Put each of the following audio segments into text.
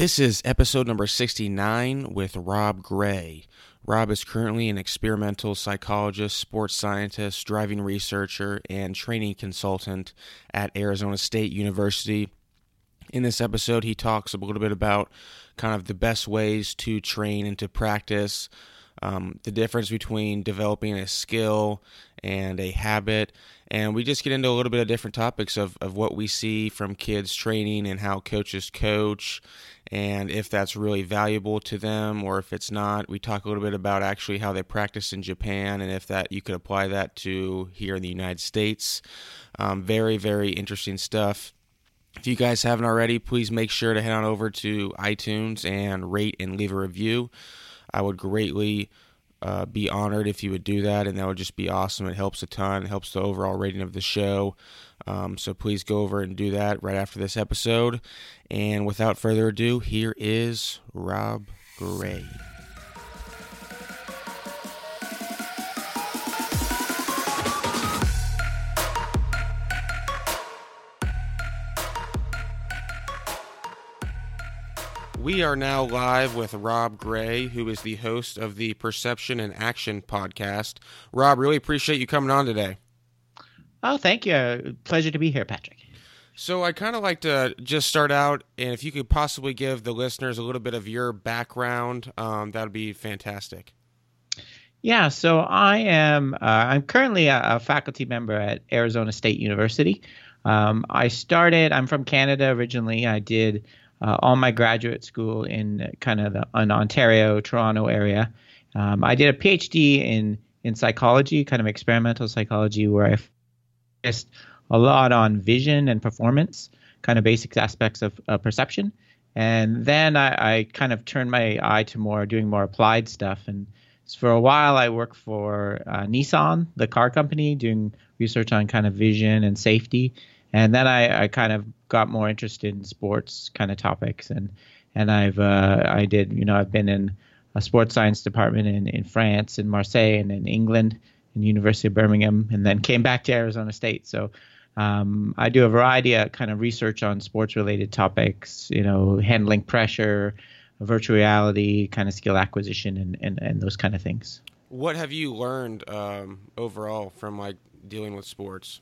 This is episode number 69 with Rob Gray. Rob is currently an experimental psychologist, sports scientist, driving researcher, and training consultant at Arizona State University. In this episode, he talks a little bit about kind of the best ways to train and to practice, um, the difference between developing a skill and a habit. And we just get into a little bit of different topics of, of what we see from kids training and how coaches coach and if that's really valuable to them or if it's not. We talk a little bit about actually how they practice in Japan and if that you could apply that to here in the United States. Um, very, very interesting stuff. If you guys haven't already, please make sure to head on over to iTunes and rate and leave a review. I would greatly uh, be honored if you would do that, and that would just be awesome. It helps a ton, it helps the overall rating of the show. Um, so please go over and do that right after this episode. And without further ado, here is Rob Gray. We are now live with Rob Gray, who is the host of the Perception and Action podcast. Rob, really appreciate you coming on today. Oh, thank you. Pleasure to be here, Patrick. So I kind of like to just start out, and if you could possibly give the listeners a little bit of your background, um, that would be fantastic. Yeah, so I am. Uh, I'm currently a, a, faculty member at Arizona State University. Um, I started. I'm from Canada originally. I did uh, all my graduate school in kind of the in Ontario, Toronto area. Um, I did a PhD in in psychology, kind of experimental psychology, where I focused a lot on vision and performance, kind of basic aspects of uh, perception. And then I, I, kind of turned my eye to more doing more applied stuff. And for a while, I worked for uh, Nissan, the car company, doing research on kind of vision and safety. And then I, I kind of got more interested in sports kind of topics. And and I've uh, I did you know I've been in a sports science department in, in France, in Marseille, and in England, in University of Birmingham, and then came back to Arizona State. So um, I do a variety of kind of research on sports related topics, you know, handling pressure, virtual reality, kind of skill acquisition, and, and, and those kind of things. What have you learned um, overall from like dealing with sports?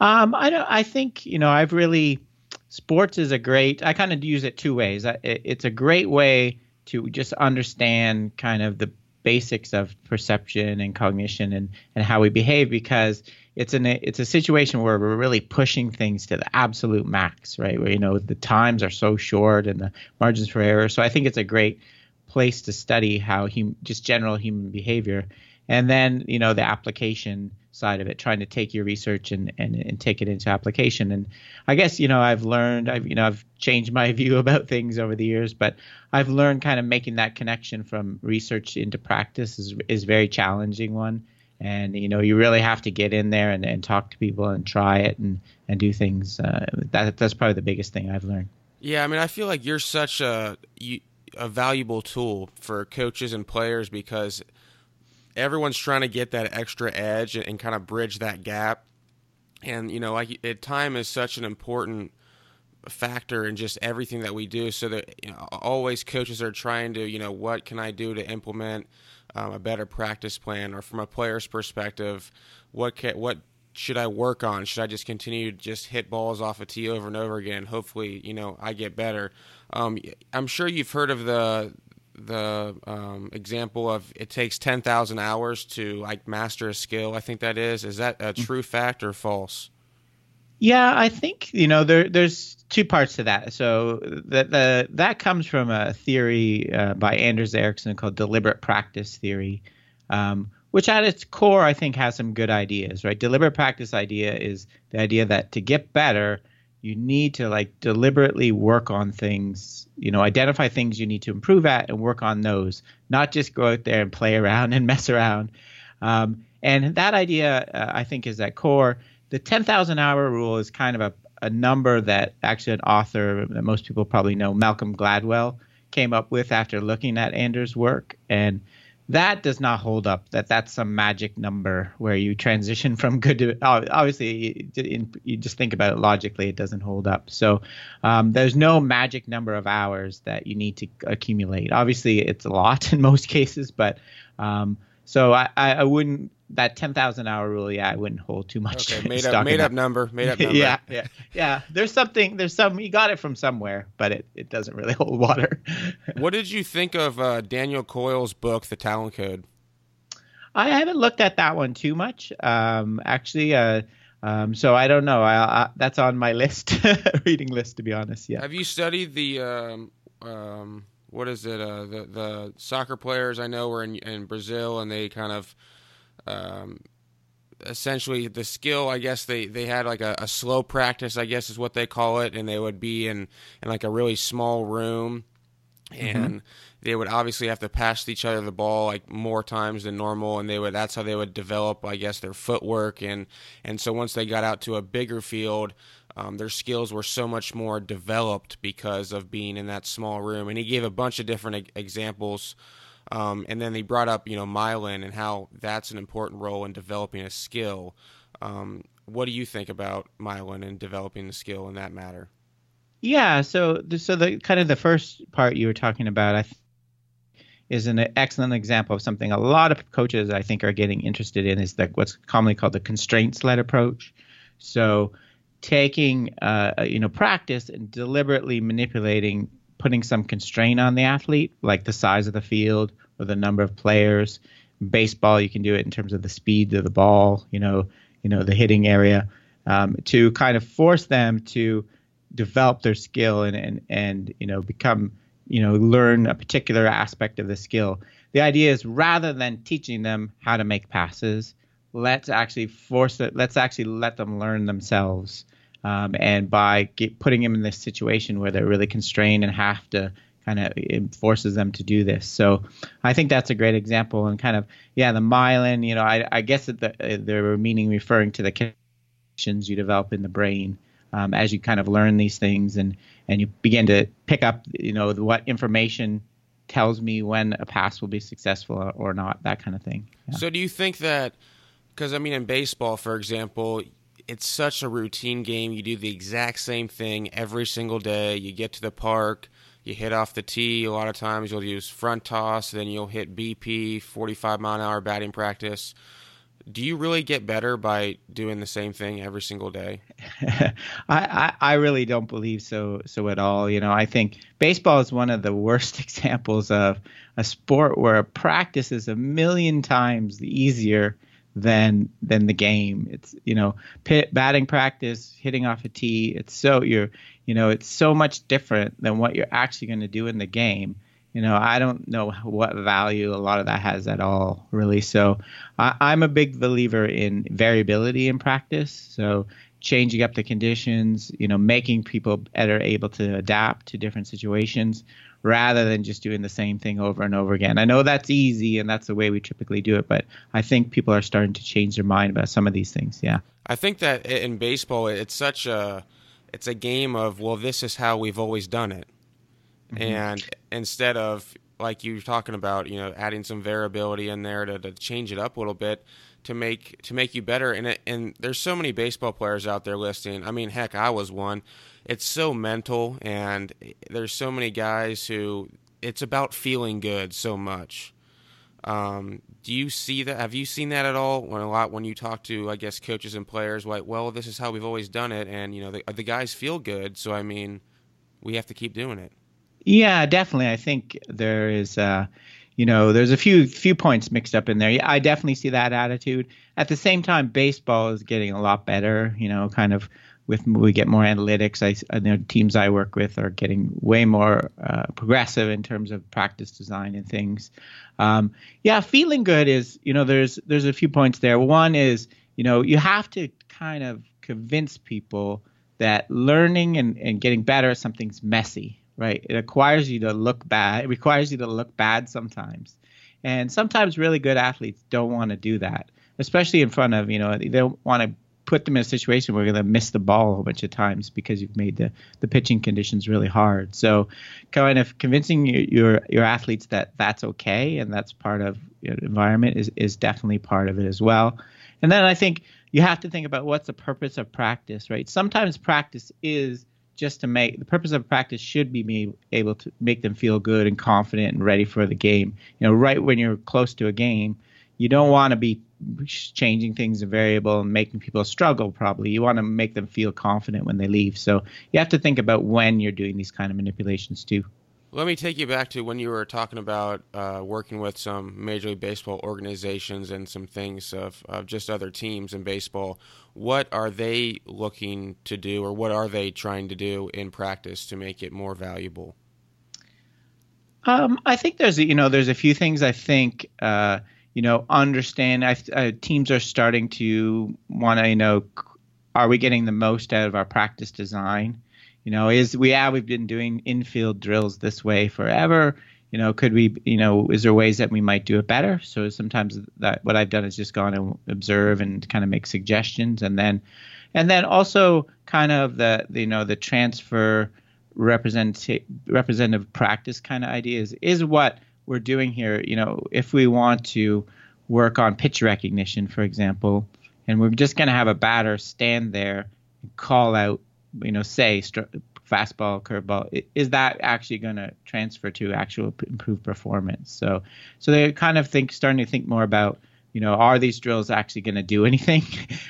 Um, I don't. I think you know I've really sports is a great. I kind of use it two ways. It's a great way to just understand kind of the basics of perception and cognition and and how we behave because it's an it's a situation where we're really pushing things to the absolute max, right? Where you know the times are so short and the margins for error. So I think it's a great place to study how hum, just general human behavior, and then you know the application side of it, trying to take your research and, and, and take it into application. And I guess, you know, I've learned, I've, you know, I've changed my view about things over the years, but I've learned kind of making that connection from research into practice is, is very challenging one. And, you know, you really have to get in there and, and talk to people and try it and, and do things. Uh, that, that's probably the biggest thing I've learned. Yeah. I mean, I feel like you're such a, you, a valuable tool for coaches and players because – everyone's trying to get that extra edge and, and kind of bridge that gap. And you know, like it, time is such an important factor in just everything that we do. So that you know, always coaches are trying to, you know, what can I do to implement um, a better practice plan, or from a player's perspective, what can, what should I work on? Should I just continue to just hit balls off a tee over and over again? Hopefully, you know, I get better. Um, I'm sure you've heard of the the um, example of it takes 10,000 hours to like master a skill. I think that is. Is that a mm. true fact or false? Yeah, I think you know there there's two parts to that. So that the that comes from a theory uh, by Anders Ericsson called deliberate practice theory, um, which at its core I think has some good ideas. Right, deliberate practice idea is the idea that to get better you need to like deliberately work on things you know identify things you need to improve at and work on those not just go out there and play around and mess around. Um, and that idea uh, i think is at core. The 10000 hour rule is kind of a, a number that actually an author that most people probably know malcolm gladwell came up with after looking at anders work. And that does not hold up. That that's some magic number where you transition from good to obviously you just think about it logically, it doesn't hold up. So um, there's no magic number of hours that you need to accumulate. Obviously, it's a lot in most cases, but um, so I, I wouldn't that ten thousand hour rule. Yeah, I wouldn't hold too much. Okay, made up made up number. Made up number. yeah, yeah, yeah. There's something. There's some. You got it from somewhere, but it, it doesn't really hold water. what did you think of uh, Daniel Coyle's book, The Talent Code? I haven't looked at that one too much. Um, actually, uh, um, so I don't know. I, I, that's on my list, reading list, to be honest. Yeah. Have you studied the um, um, what is it? Uh, the the soccer players I know were in, in Brazil, and they kind of um, essentially the skill. I guess they they had like a, a, slow practice. I guess is what they call it, and they would be in in like a really small room, mm-hmm. and mm-hmm. they would obviously have to pass each other the ball like more times than normal, and they would that's how they would develop. I guess their footwork and and so once they got out to a bigger field um, their skills were so much more developed because of being in that small room. And he gave a bunch of different examples. Um, and then they brought up, you know, myelin and how that's an important role in developing a skill. Um, what do you think about myelin and developing the skill in that matter? Yeah, so so the kind of the first part you were talking about, I th- is an excellent example of something a lot of coaches I think are getting interested in is that what's commonly called the constraints-led approach. So taking uh, you know practice and deliberately manipulating putting some constraint on the athlete like the size of the field or the number of players. Baseball you can do it in terms of the speed of the ball you know you know the hitting area um, to kind of force them to develop their skill and and and you know become you know learn a particular aspect of the skill. The idea is rather than teaching them how to make passes let's actually force it let's actually let them learn themselves um, and by get, putting them in this situation where they're really constrained and have to kind of it forces them to do this. So I think that's a great example and kind of yeah the myelin. You know I, I guess that the, they're meaning referring to the connections you develop in the brain um, as you kind of learn these things and and you begin to pick up you know what information tells me when a pass will be successful or not that kind of thing. Yeah. So do you think that because I mean in baseball for example it's such a routine game. You do the exact same thing every single day. You get to the park, you hit off the tee. A lot of times you'll use front toss, then you'll hit BP, 45 mile an hour batting practice. Do you really get better by doing the same thing every single day? I, I, I really don't believe so so at all. You know, I think baseball is one of the worst examples of a sport where practice is a million times the easier than than the game. It's you know pit, batting practice, hitting off a tee. It's so you're you know it's so much different than what you're actually going to do in the game. You know I don't know what value a lot of that has at all really. So I, I'm a big believer in variability in practice. So changing up the conditions, you know, making people better able to adapt to different situations rather than just doing the same thing over and over again. I know that's easy and that's the way we typically do it, but I think people are starting to change their mind about some of these things. Yeah. I think that in baseball, it's such a it's a game of well, this is how we've always done it, mm-hmm. and instead of like you were talking about, you know, adding some variability in there to, to change it up a little bit to make to make you better. And it, and there's so many baseball players out there listening. I mean, heck, I was one it's so mental, and there's so many guys who it's about feeling good so much. Um, do you see that? Have you seen that at all? When a lot when you talk to, I guess, coaches and players, like, well, this is how we've always done it, and you know, the, the guys feel good, so I mean, we have to keep doing it. Yeah, definitely. I think there is, uh, you know, there's a few few points mixed up in there. Yeah, I definitely see that attitude. At the same time, baseball is getting a lot better. You know, kind of with we get more analytics. I, know teams I work with are getting way more uh, progressive in terms of practice design and things. Um, yeah, feeling good is you know there's there's a few points there. One is you know you have to kind of convince people that learning and, and getting better at something's messy, right? It requires you to look bad. It requires you to look bad sometimes, and sometimes really good athletes don't want to do that, especially in front of you know they don't want to put them in a situation where they're going to miss the ball a whole bunch of times because you've made the, the pitching conditions really hard. So, kind of convincing your your athletes that that's okay and that's part of you know, environment is is definitely part of it as well. And then I think you have to think about what's the purpose of practice, right? Sometimes practice is just to make the purpose of practice should be able to make them feel good and confident and ready for the game. You know, right when you're close to a game, you don't want to be changing things a variable and making people struggle probably. You want to make them feel confident when they leave. So you have to think about when you're doing these kind of manipulations too let me take you back to when you were talking about uh, working with some Major League Baseball organizations and some things of, of just other teams in baseball. What are they looking to do, or what are they trying to do in practice to make it more valuable? Um, I think there's you know there's a few things I think uh, you know understand. I, uh, teams are starting to want to you know are we getting the most out of our practice design? You know, is we yeah we've been doing infield drills this way forever. You know, could we you know is there ways that we might do it better? So sometimes that what I've done is just gone and observe and kind of make suggestions, and then and then also kind of the you know the transfer representative representative practice kind of ideas is what we're doing here. You know, if we want to work on pitch recognition, for example, and we're just going to have a batter stand there and call out you know, say st- fastball, curveball, is that actually going to transfer to actual p- improved performance? So, so they kind of think, starting to think more about, you know, are these drills actually going to do anything,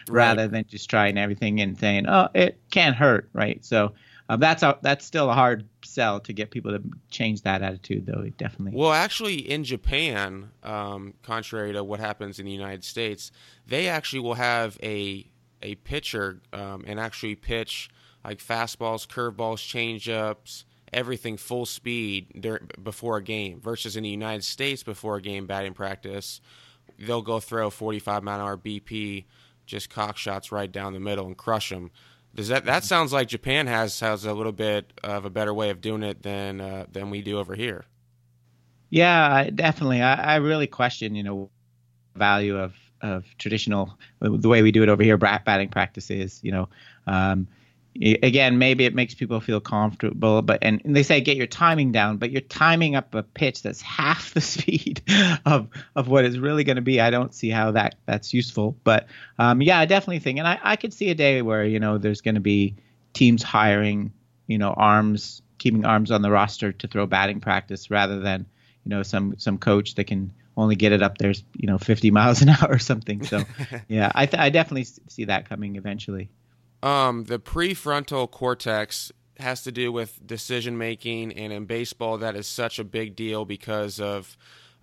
rather right. than just trying everything and saying, oh, it can't hurt, right? So. Uh, that's a, that's still a hard sell to get people to change that attitude, though. Definitely. Well, actually, in Japan, um, contrary to what happens in the United States, they actually will have a a pitcher um, and actually pitch like fastballs, curveballs, changeups, everything full speed during, before a game. Versus in the United States, before a game batting practice, they'll go throw 45 mile an hour BP, just cock shots right down the middle and crush them. Does that that sounds like Japan has has a little bit of a better way of doing it than uh, than we do over here? Yeah, definitely. I, I really question, you know, the value of of traditional the way we do it over here batting practices. You know, um, again maybe it makes people feel comfortable but and, and, they say get your timing down but you're timing up a pitch that's half the speed of of what is really going to be. I don't see how that that's useful but um, yeah i definitely think and i i could see a day where you know there's going to be teams hiring you know arms keeping arms on the roster to throw batting practice rather than you know some some coach that can only get it up there you know 50 miles an hour or something. So yeah i th- i definitely see that coming eventually um, the prefrontal cortex has to do with decision making, and in baseball, that is such a big deal because of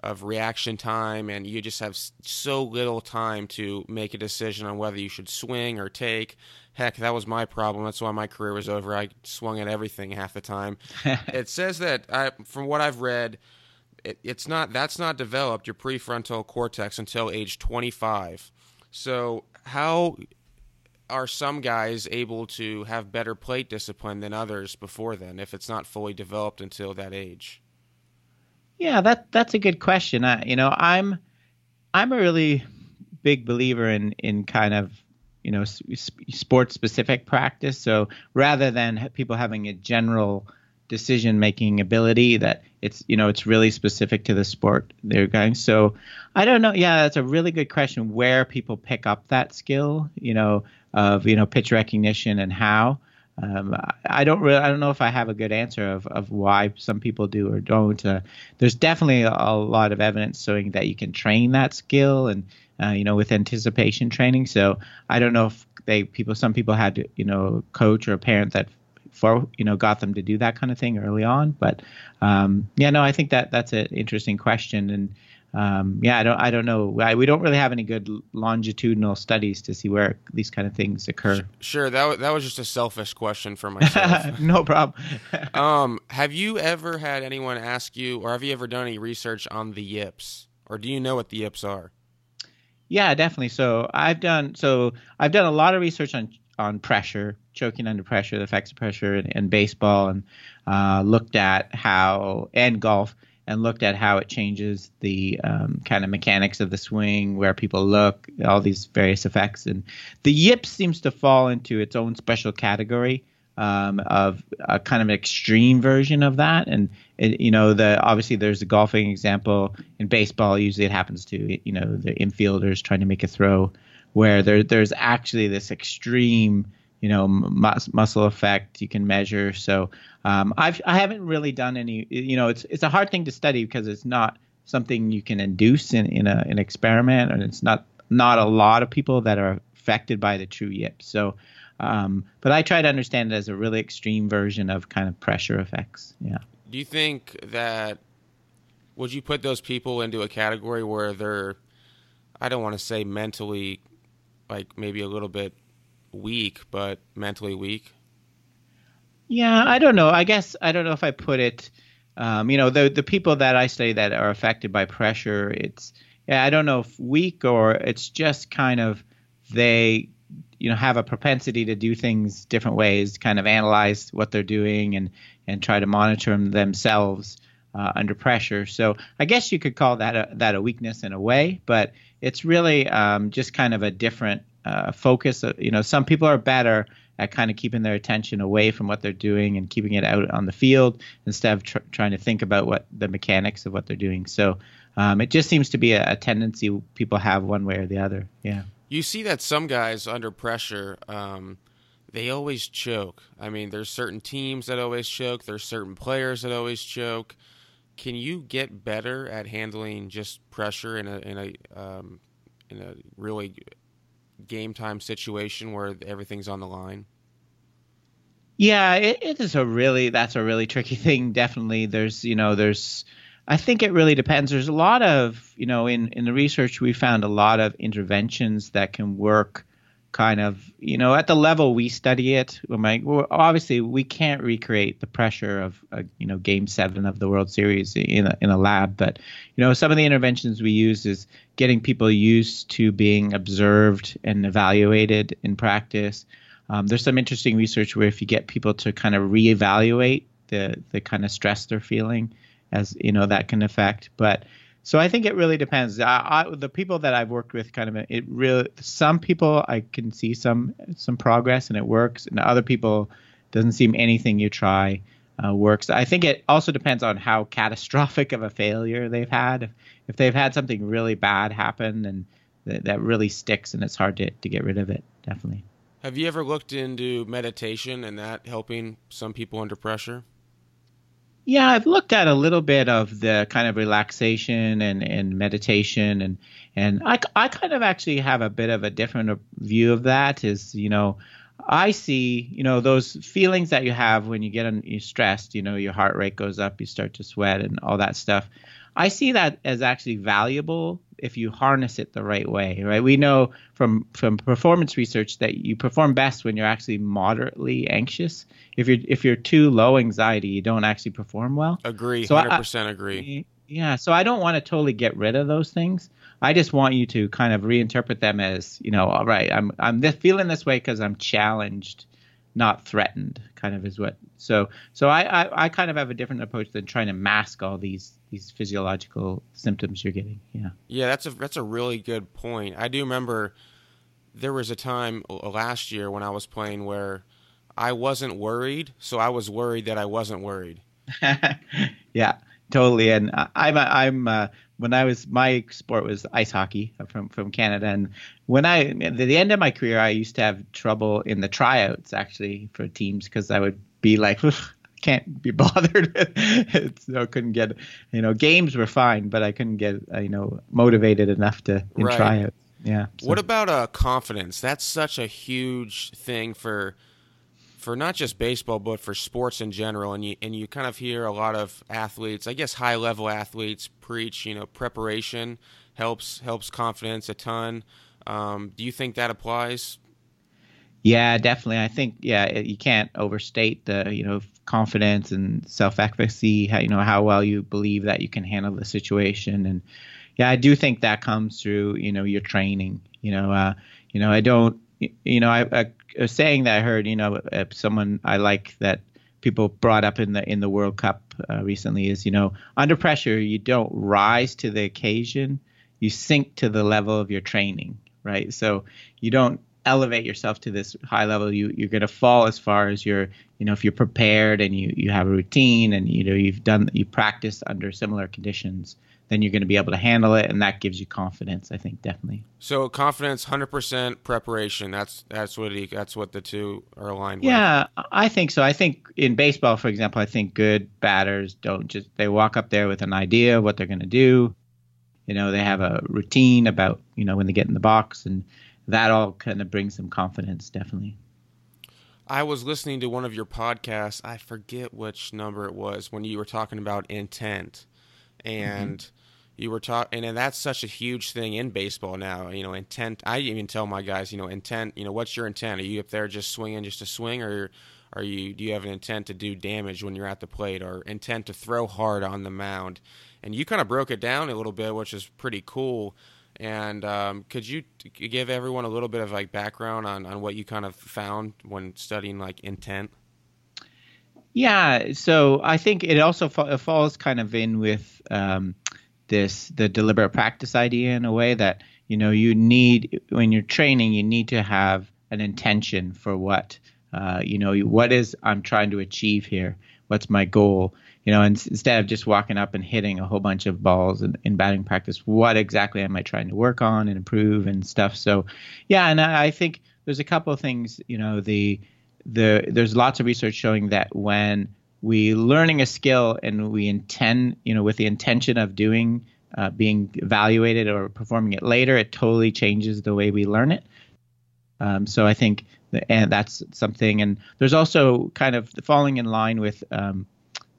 of reaction time, and you just have so little time to make a decision on whether you should swing or take. Heck, that was my problem. That's why my career was over. I swung at everything half the time. it says that, I, from what I've read, it, it's not that's not developed your prefrontal cortex until age 25. So how are some guys able to have better plate discipline than others before then if it's not fully developed until that age? Yeah, that that's a good question. I, you know, I'm I'm a really big believer in in kind of you know sports specific practice. So rather than people having a general decision making ability that it's you know it's really specific to the sport they're going so i don't know yeah that's a really good question where people pick up that skill you know of you know pitch recognition and how um, I don't really, I don't know if I have a good answer of, of why some people do or don't. Uh, there's definitely a, lot of evidence showing that you can train that skill and uh, you know with anticipation training. So I don't know if they people some people had to, you know coach or a parent that for you know got them to do that kind of thing early on. But um, yeah, no, I think that that's an interesting question, and um, yeah, I don't I don't know. I, we don't really have any good longitudinal studies to see where these kind of things occur. Sure, that that was just a selfish question for myself. no problem. um, have you ever had anyone ask you, or have you ever done any research on the yips, or do you know what the yips are? Yeah, definitely. So I've done so I've done a lot of research on on pressure, choking under pressure, the effects of pressure in, in baseball, and uh, looked at how and golf and looked at how it changes the um, kind of mechanics of the swing, where people look, all these various effects. And the yips seems to fall into its own special category um, of a kind of extreme version of that. And it, you know, the obviously there's a golfing example in baseball. Usually it happens to you know the infielders trying to make a throw, where there there's actually this extreme you know mus- muscle effect you can measure. So um, I've I haven't really done any. You know, it's it's a hard thing to study because it's not something you can induce in in a, an experiment, and it's not not a lot of people that are affected by the true yip. So, um, but I try to understand it as a really extreme version of kind of pressure effects. Yeah. Do you think that would you put those people into a category where they're I don't want to say mentally like maybe a little bit weak, but mentally weak? Yeah, I don't know. I guess I don't know if I put it. Um, you know, the the people that I study that are affected by pressure, it's yeah, I don't know if weak or it's just kind of they you know have a propensity to do things different ways, kind of analyze what they're doing and and try to monitor them themselves uh, under pressure. So I guess you could call that a, that a weakness in a way, but it's really um, just kind of a different uh, focus. You know, some people are better at kind of keeping their attention away from what they're doing and keeping it out on the field instead of tr- trying to think about what the mechanics of what they're doing. So um, it just seems to be a, a, tendency people have one way or the other. Yeah. You see that some guys under pressure, um, they always choke. I mean, there's certain teams that always choke. There's certain players that always choke. Can you get better at handling just pressure in a in a um, in a really game time situation where everything's on the line? Yeah, it, it is a really that's a really tricky thing. Definitely, there's you know there's I think it really depends. There's a lot of you know in in the research we found a lot of interventions that can work kind of you know at the level we study it my, obviously we can't recreate the pressure of a, you know game seven of the world series in a, in a lab. But you know some of the interventions we use is getting people used to being observed and evaluated in practice. Um, there's some interesting research where if you get people to kind of reevaluate the the kind of stress they're feeling as you know that can affect. But so I think it really depends. I, I, the people that I've worked with, kind of, it really. Some people I can see some some progress and it works, and other people doesn't seem anything you try uh, works. I think it also depends on how catastrophic of a failure they've had. If, if they've had something really bad happen, and th- that really sticks, and it's hard to to get rid of it. Definitely. Have you ever looked into meditation and that helping some people under pressure? Yeah, I've looked at a little bit of the kind of relaxation and, and meditation, and and I, I kind of actually have a bit of a different view of that. Is you know, I see you know those feelings that you have when you get you're stressed. You know, your heart rate goes up, you start to sweat, and all that stuff. I see that as actually valuable if you harness it the right way, right? We know from from performance research that you perform best when you're actually moderately anxious. If you're if you're too low anxiety, you don't actually perform well. Agree, hundred so percent agree. Yeah, so I don't want to totally get rid of those things. I just want you to kind of reinterpret them as, you know, all right, I'm I'm this, feeling this way because I'm challenged not threatened kind of is what so so I, I, I kind of have a different approach than trying to mask all these these physiological symptoms you're getting yeah. Yeah that's a that's a really good point. I do remember there was a time last year when i was playing where i wasn't worried so i was worried that i wasn't worried. Yeah totally and i'm i'm uh, when I was my sport was ice hockey from from Canada, and when I at the end of my career, I used to have trouble in the tryouts actually for teams because I would be like. can't be bothered it. So I couldn't get, you know, games were fine, but I couldn't get, uh, you know, motivated enough to in right. tryouts. Yeah. So. What about uh, confidence? That's such a huge thing for for not just baseball but for sports in general and you and you kind of hear a lot of athletes i guess high level athletes preach you know preparation helps helps confidence a ton. Um, do you think that applies? Yeah definitely. I think yeah you can't overstate the you know confidence and self-efficacy how you know how well you believe that you can handle the situation. And yeah i do think that comes through you know your training. You know uh, you know i don't you know I, I a saying that I heard, you know, someone I like that people brought up in the in the World Cup uh, recently is you know under pressure you don't rise to the occasion, you sink to the level of your training, right? So you don't elevate yourself to this high level you you're going to fall as far as you're you know if you're prepared and you you have a routine and you know you've done you practice under similar conditions then you're going to be able to handle it and that gives you confidence i think definitely so confidence 100% preparation that's that's what he, that's what the two are aligned yeah with. i think so i think in baseball for example i think good batters don't just they walk up there with an idea of what they're going to do you know they have a routine about you know when they get in the box and that all kind of brings some confidence, definitely. I was listening to one of your podcasts. I forget which number it was when you were talking about intent, and mm-hmm. You were talking, and that's such a huge thing in baseball now. You know, intent. I even tell my guys, you know, intent. You know, what's your intent? Are you up there just swinging just to swing, or are you? Do you have an intent to do damage when you're at the plate, or intent to throw hard on the mound? And you kind of broke it down a little bit, which is pretty cool. And um, could you give everyone a little bit of like background on, on what you kind of found when studying like intent? Yeah, so I think it also fa- falls kind of in with um, this the deliberate practice idea in a way that you know you need when you're training you need to have an intention for what uh, you know what is I'm trying to achieve here, what's my goal, you know, instead of just walking up and hitting a whole bunch of balls in, in, batting practice, what exactly am I trying to work on and improve and stuff? So, yeah, and I, I think there's a couple of things. You know, the the there's lots of research showing that when we learning a skill and we intend, you know, with the intention of doing, uh, being evaluated or performing it later, it totally changes the way we learn it. Um, so I think, the, and that's something. And there's also kind of falling in line with um,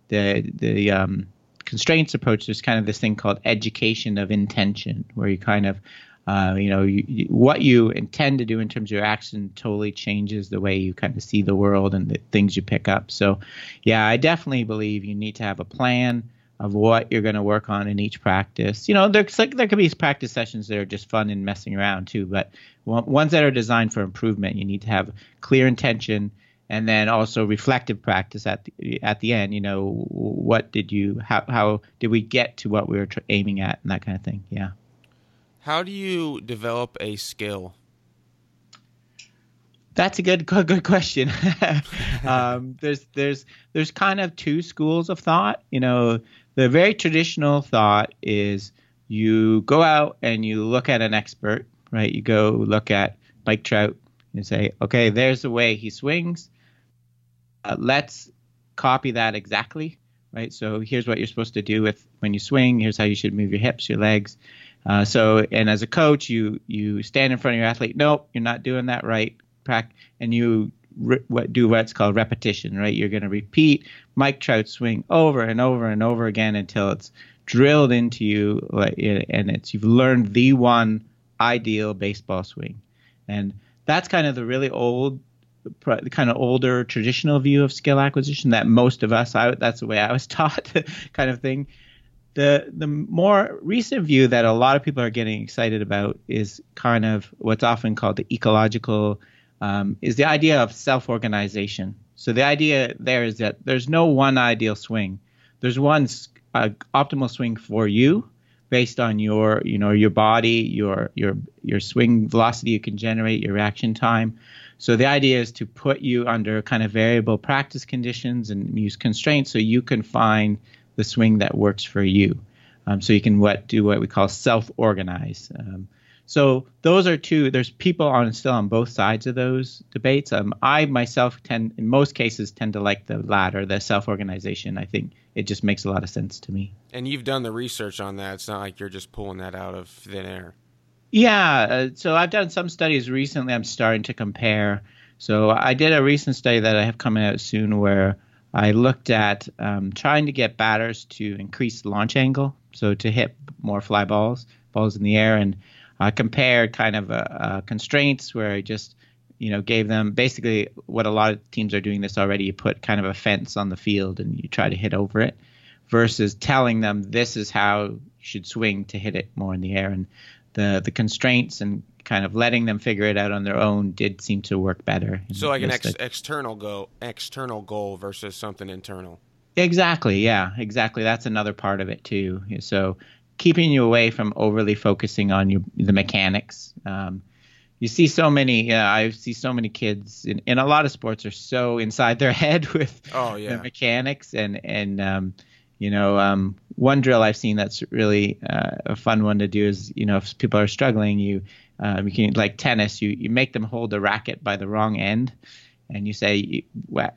the the um, constraints approach, there's kind of this thing called education of intention, where you kind of uh, you know, you, you, what you intend to do in terms of your action totally changes the way you kind of see the world and the things you pick up. So, yeah, I definitely believe you need to have a plan of what you're going to work on in each practice. You know, there's like there could be practice sessions that are just fun and messing around too, but ones that are designed for improvement, you need to have clear intention and then also reflective practice at the at the end. You know, what did you how how did we get to what we were aiming at and that kind of thing. Yeah. How do you develop a skill? That's a good good question. um, there's there's there's kind of two schools of thought. You know, the very traditional thought is you go out and you look at an expert, right? You go look at Mike Trout and say, okay, there's the way he swings uh, let's copy that exactly, right? So here's what you're supposed to do with when you swing. Here's how you should move your hips, your legs. Uh, so, and as a coach, you you stand in front of your athlete. Nope, you're not doing that right. And you re- what, do what's called repetition, right? You're going to repeat Mike Trout swing over and over and over again until it's drilled into you, and it's you've learned the one ideal baseball swing. And that's kind of the really old kind of older traditional view of skill acquisition that most of us I, that's the way I was taught kind of thing the the more recent view that a lot of people are getting excited about is kind of what's often called the ecological um, is the idea of self-organization. So the idea there is that there's no one ideal swing. There's one uh, optimal swing for you based on your you know your body your your your swing velocity you can generate your reaction time. So the idea is to put you under kind of variable practice conditions and use constraints so you can find the swing that works for you. Um, so you can what do what we call self-organize. Um, so those are two. There's people on still on both sides of those debates. Um, I myself tend, in most cases, tend to like the latter, the self-organization. I think it just makes a lot of sense to me. And you've done the research on that. It's not like you're just pulling that out of thin air. Yeah, uh, so I've done some studies recently. I'm starting to compare. So I did a recent study that I have coming out soon where I looked at um, trying to get batters to increase launch angle, so to hit more fly balls, balls in the air, and I compared kind of uh, uh, constraints where I just you know gave them basically what a lot of teams are doing this already. You put kind of a fence on the field and you try to hit over it, versus telling them this is how you should swing to hit it more in the air. And the the constraints and kind of letting them figure it out on their own did seem to work better. So like an ex- external goal, external goal versus something internal. Exactly. Yeah. Exactly. That's another part of it too. So keeping you away from overly focusing on your the mechanics. Um, you see so many. Yeah, I see so many kids in, in a lot of sports are so inside their head with oh, yeah. the mechanics and and um, you know um, one drill I've seen that's really uh, a fun one to do is you know if people are struggling you um, you can like tennis you you make them hold the racket by the wrong end and you say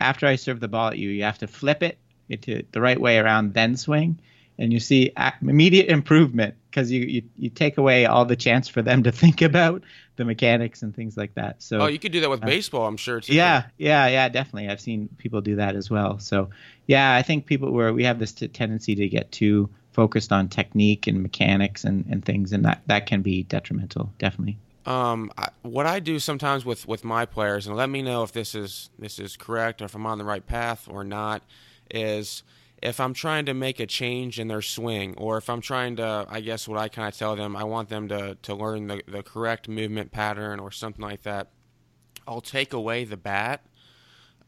after I serve the ball at you you have to flip it into the right way around then swing and you see immediate improvement because you, you, you take away all the chance for them to think about the mechanics and things like that. So oh, you could do that with uh, baseball, I'm sure too. Yeah, yeah, yeah, definitely. I've seen people do that as well. So yeah, I think people where we have this t- tendency to get too focused on technique and mechanics and, and things, and that that can be detrimental, definitely. Um, I, what I do sometimes with, with my players, and let me know if this is this is correct or if I'm on the right path or not, is if I'm trying to make a change in their swing, or if I'm trying to, I guess what I kind of tell them, I want them to, to learn the, the correct movement pattern or something like that, I'll take away the bat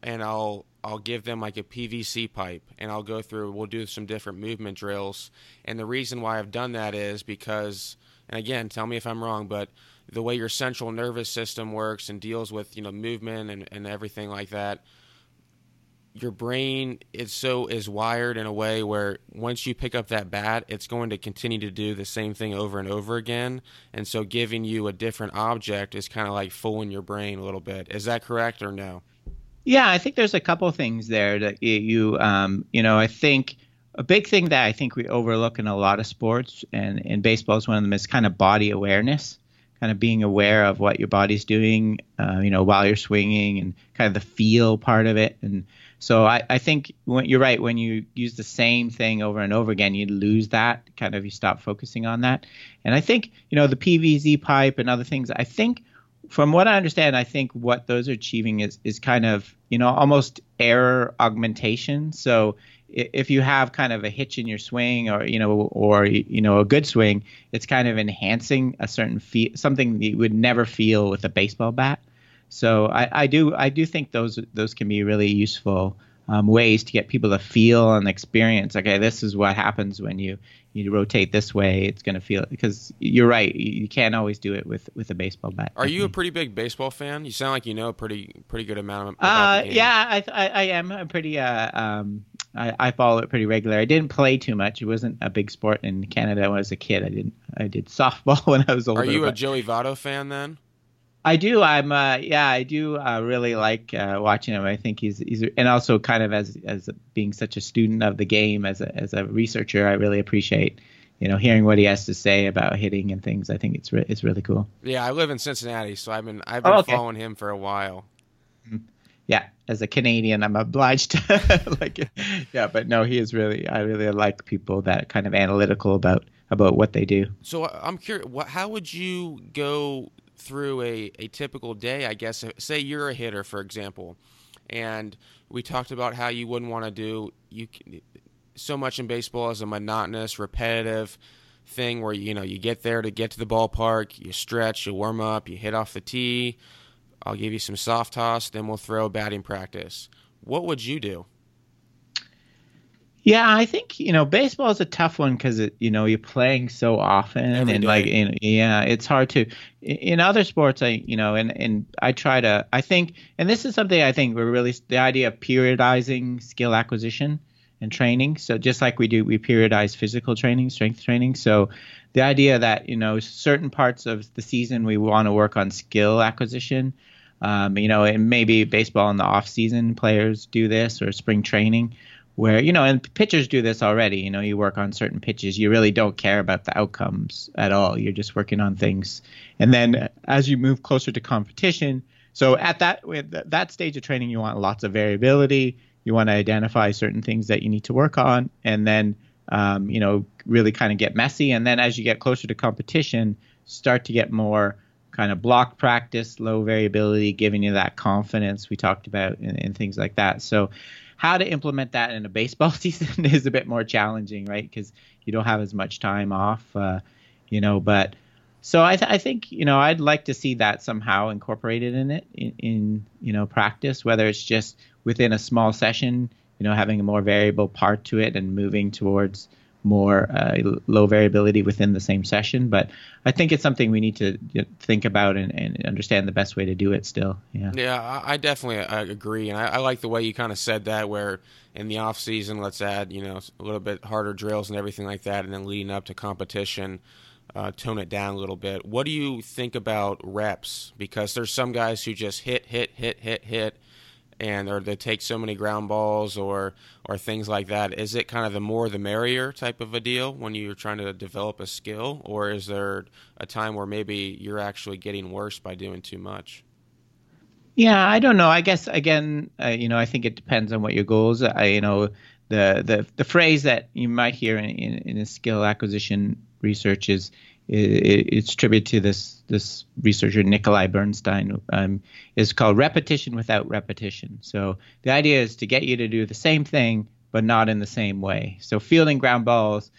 and I'll I'll give them like a PVC pipe and I'll go through we'll do some different movement drills. And the reason why I've done that is because and again, tell me if I'm wrong, but the way your central nervous system works and deals with, you know, movement and, and everything like that, your brain is so is wired in a way where once you pick up that bat, it's going to continue to do the same thing over and over again. And so giving you a different object is kind of like fooling your brain a little bit. Is that correct or no? Yeah, I think there's a couple things there that you um, you know, I think a big thing that I think we overlook in a lot of sports and in baseball is one of them is kind of body awareness kind of being aware of what your body's doing, uh, you know, while you're swinging and kind of the feel part of it. And so I, I think when, you're right. When you use the same thing over and over again, you lose that kind of you stop focusing on that. And I think you know the PVC pipe and other things. I think from what I understand, I think what those are achieving is is kind of you know almost error augmentation. So if you have kind of a hitch in your swing or you know or you know a good swing, it's kind of enhancing a certain feel something you would never feel with a baseball bat. So I, I do I do think those those can be really useful um, ways to get people to feel and experience. Okay, this is what happens when you you rotate this way. It's going to feel because you're right. You can't always do it with with a baseball bat. Are you a pretty big baseball fan? You sound like you know a pretty pretty good amount. About uh, yeah, I, I, I am. I'm pretty. Uh, um, I, I follow it pretty regular. I didn't play too much. It wasn't a big sport in Canada when I was a kid. I didn't. I did softball when I was older. Are you a Joey Votto fan then? I do. I'm. Uh, yeah, I do uh, really like uh, watching him. I think he's he's and also kind of as as being such a student of the game as a as a researcher, I really appreciate you know hearing what he has to say about hitting and things. I think it's re- it's really cool. Yeah, I live in Cincinnati, so I've been I've been oh, okay. following him for a while. Mm-hmm. Yeah, as a Canadian, I'm obliged to like. Yeah, but no, he is really. I really like people that kind of analytical about about what they do. So I'm curious, what, how would you go through a, a typical day, I guess, uh, say you're a hitter, for example, and we talked about how you wouldn't want to do you so much in baseball as a monotonous, repetitive thing where you know you get there to get to the ballpark, you stretch, you warm up, you hit off the tee. I'll give you some soft toss, then we'll throw batting practice. What would you do? Yeah, I think you know baseball is a tough one because you know you're playing so often Every and day. like in, yeah, it's hard to. In other sports, I you know and and I try to I think and this is something I think we're really the idea of periodizing skill acquisition and training. So just like we do, we periodize physical training, strength training. So the idea that you know certain parts of the season we want to work on skill acquisition. Um, you know, and maybe baseball in the off season players do this or spring training where you know and pitchers do this already you know you work on certain pitches you really don't care about the outcomes at all you're just working on things. And then as you move closer to competition so at that that stage of training you want lots of variability you want to identify certain things that you need to work on and then um, you know really kind of get messy. And then as you get closer to competition start to get more kind of block practice low variability giving you that confidence we talked about and, and things like that. So how to implement that in a baseball season is a bit more challenging, right? Because you don't have as much time off, uh, you know. But so I, th- I think you know I'd like to see that somehow incorporated in it in, in you know practice, whether it's just within a small session, you know, having a more variable part to it and moving towards more uh, low variability within the same session. But I think it's something we need to think about and, and, understand the best way to do it. Still, yeah. Yeah, I definitely agree, and I, I, like the way you kind of said that. Where in the off season, let's add you know a little bit harder drills and everything like that, and then leading up to competition uh, tone it down a little bit. What do you think about reps? Because there's some guys who just hit, hit, hit, hit, hit, and or they take so many ground balls or or things like that. Is it kind of the more the merrier type of a deal when you're trying to develop a skill, or is there a time where maybe you're actually getting worse by doing too much? Yeah, I don't know. I guess again, uh, you know, I think it depends on what your goals. I, you know, the the the phrase that you might hear in, in, in skill acquisition research is it's attributed to this this researcher Nikolai Bernstein. Um, is called repetition without repetition. So the idea is to get you to do the same thing but not in the same way. So fielding ground balls,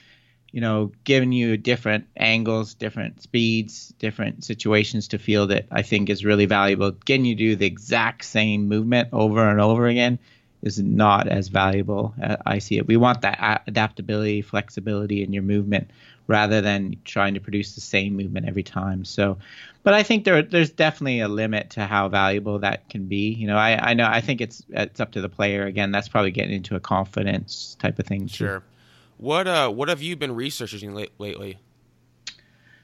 you know, giving you different angles, different speeds, different situations to field it, I think is really valuable. Getting you to do the exact same movement over and over again is not as valuable. Uh, I see it. We want that adaptability, flexibility in your movement rather than trying to produce the same movement every time. So, but I think there there's definitely a limit to how valuable that can be. You know, I, I know I think it's it's up to the player. Again, that's probably getting into a confidence type of thing. Too. Sure. What uh what have you been researching late, lately?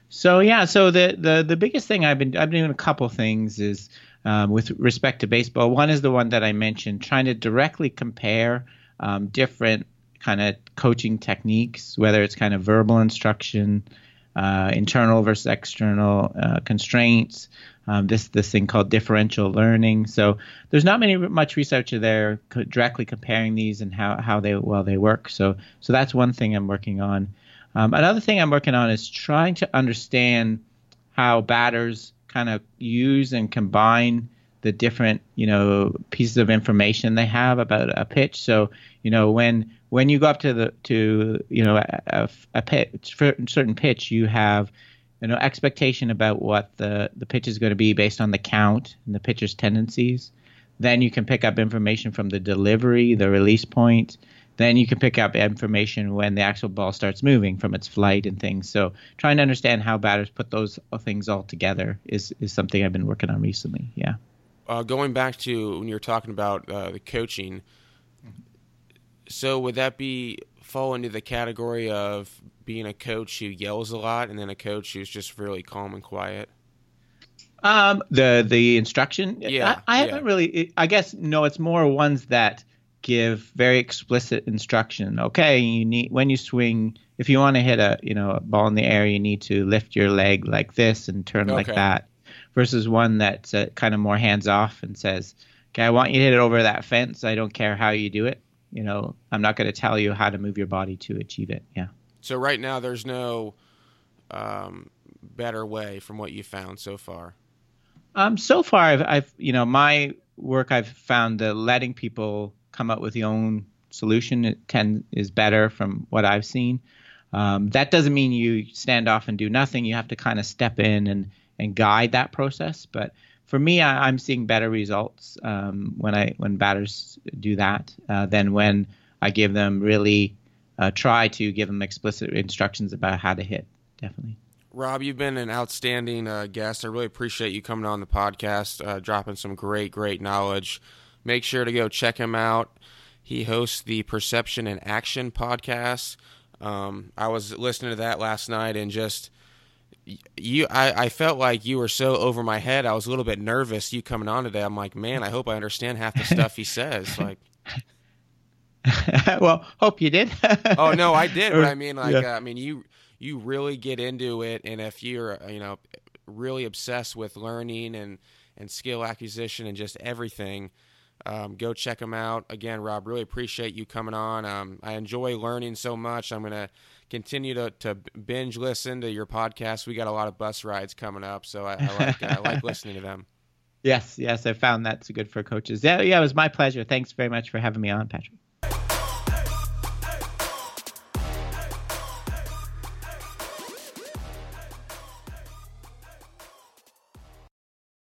So yeah, so the the the biggest thing I've been I've been doing a couple things is um, with respect to baseball. One is the one that I mentioned, trying to directly compare um, different kind of coaching techniques, whether it's kind of verbal instruction, uh, internal versus external uh, constraints. Um, this this thing called differential learning. So there's not many much research there co- directly comparing these and how, how they well they work. So so that's one thing I'm working on. Um, another thing I'm working on is trying to understand how batters kind of use and combine the different you know pieces of information they have about a pitch. So you know when when you go up to the to you know a, a pitch, certain pitch, you have you know expectation about what the the pitch is going to be based on the count and the pitcher's tendencies. Then you can pick up information from the delivery, the release point. Then you can pick up information when the actual ball starts moving from its flight and things. So trying to understand how batters put those things all together is is something I've been working on recently. Yeah. Uh, going back to when you were talking about uh, the coaching, so would that be fall into the category of being a coach who yells a lot and then a coach who's just really calm and quiet? Um, the the instruction. Yeah, I, I haven't really. I guess no. It's more ones that give very explicit instruction. Okay, you need when you swing. If you want to hit a you know a ball in the air, you need to lift your leg like this and turn okay. like that. Versus one that's uh, kind of more hands off and says, "Okay, I want you to hit it over that fence. I don't care how you do it." You know, I'm not going to tell you how to move your body to achieve it. Yeah. So right now, there's no um, better way from what you found so far. Um, so far, I've, I've, you know, my work, I've found that letting people come up with their own solution it tend is better from what I've seen. Um, that doesn't mean you stand off and do nothing. You have to kind of step in and and guide that process. But for me, I, am seeing better results um, when I when batters do that uh, than when I give them really uh, try to give them explicit instructions about how to hit. Definitely. Rob, you've been an outstanding uh, guest. I really appreciate you coming on the podcast, uh, dropping some great, great knowledge. Make sure to go check him out. He hosts the Perception and Action podcast. Um, I was listening to that last night and just you I, I felt like you were so over my head. I was a little bit nervous you coming on today. I'm like, man, I hope I understand half the stuff he says. Like well, hope you did. oh no, I did. But I mean, like, yeah. uh, I mean, you you really get into it, and if you're, you know, really obsessed with learning and and skill acquisition and just everything, um, go check them out. Again, Rob, really appreciate you coming on. Um, I enjoy learning so much. I'm gonna continue to, to binge listen to your podcast. We got a lot of bus rides coming up, so I, I like I like listening to them. Yes, yes, I found that's good for coaches. Yeah, yeah, it was my pleasure. Thanks very much for having me on, Patrick.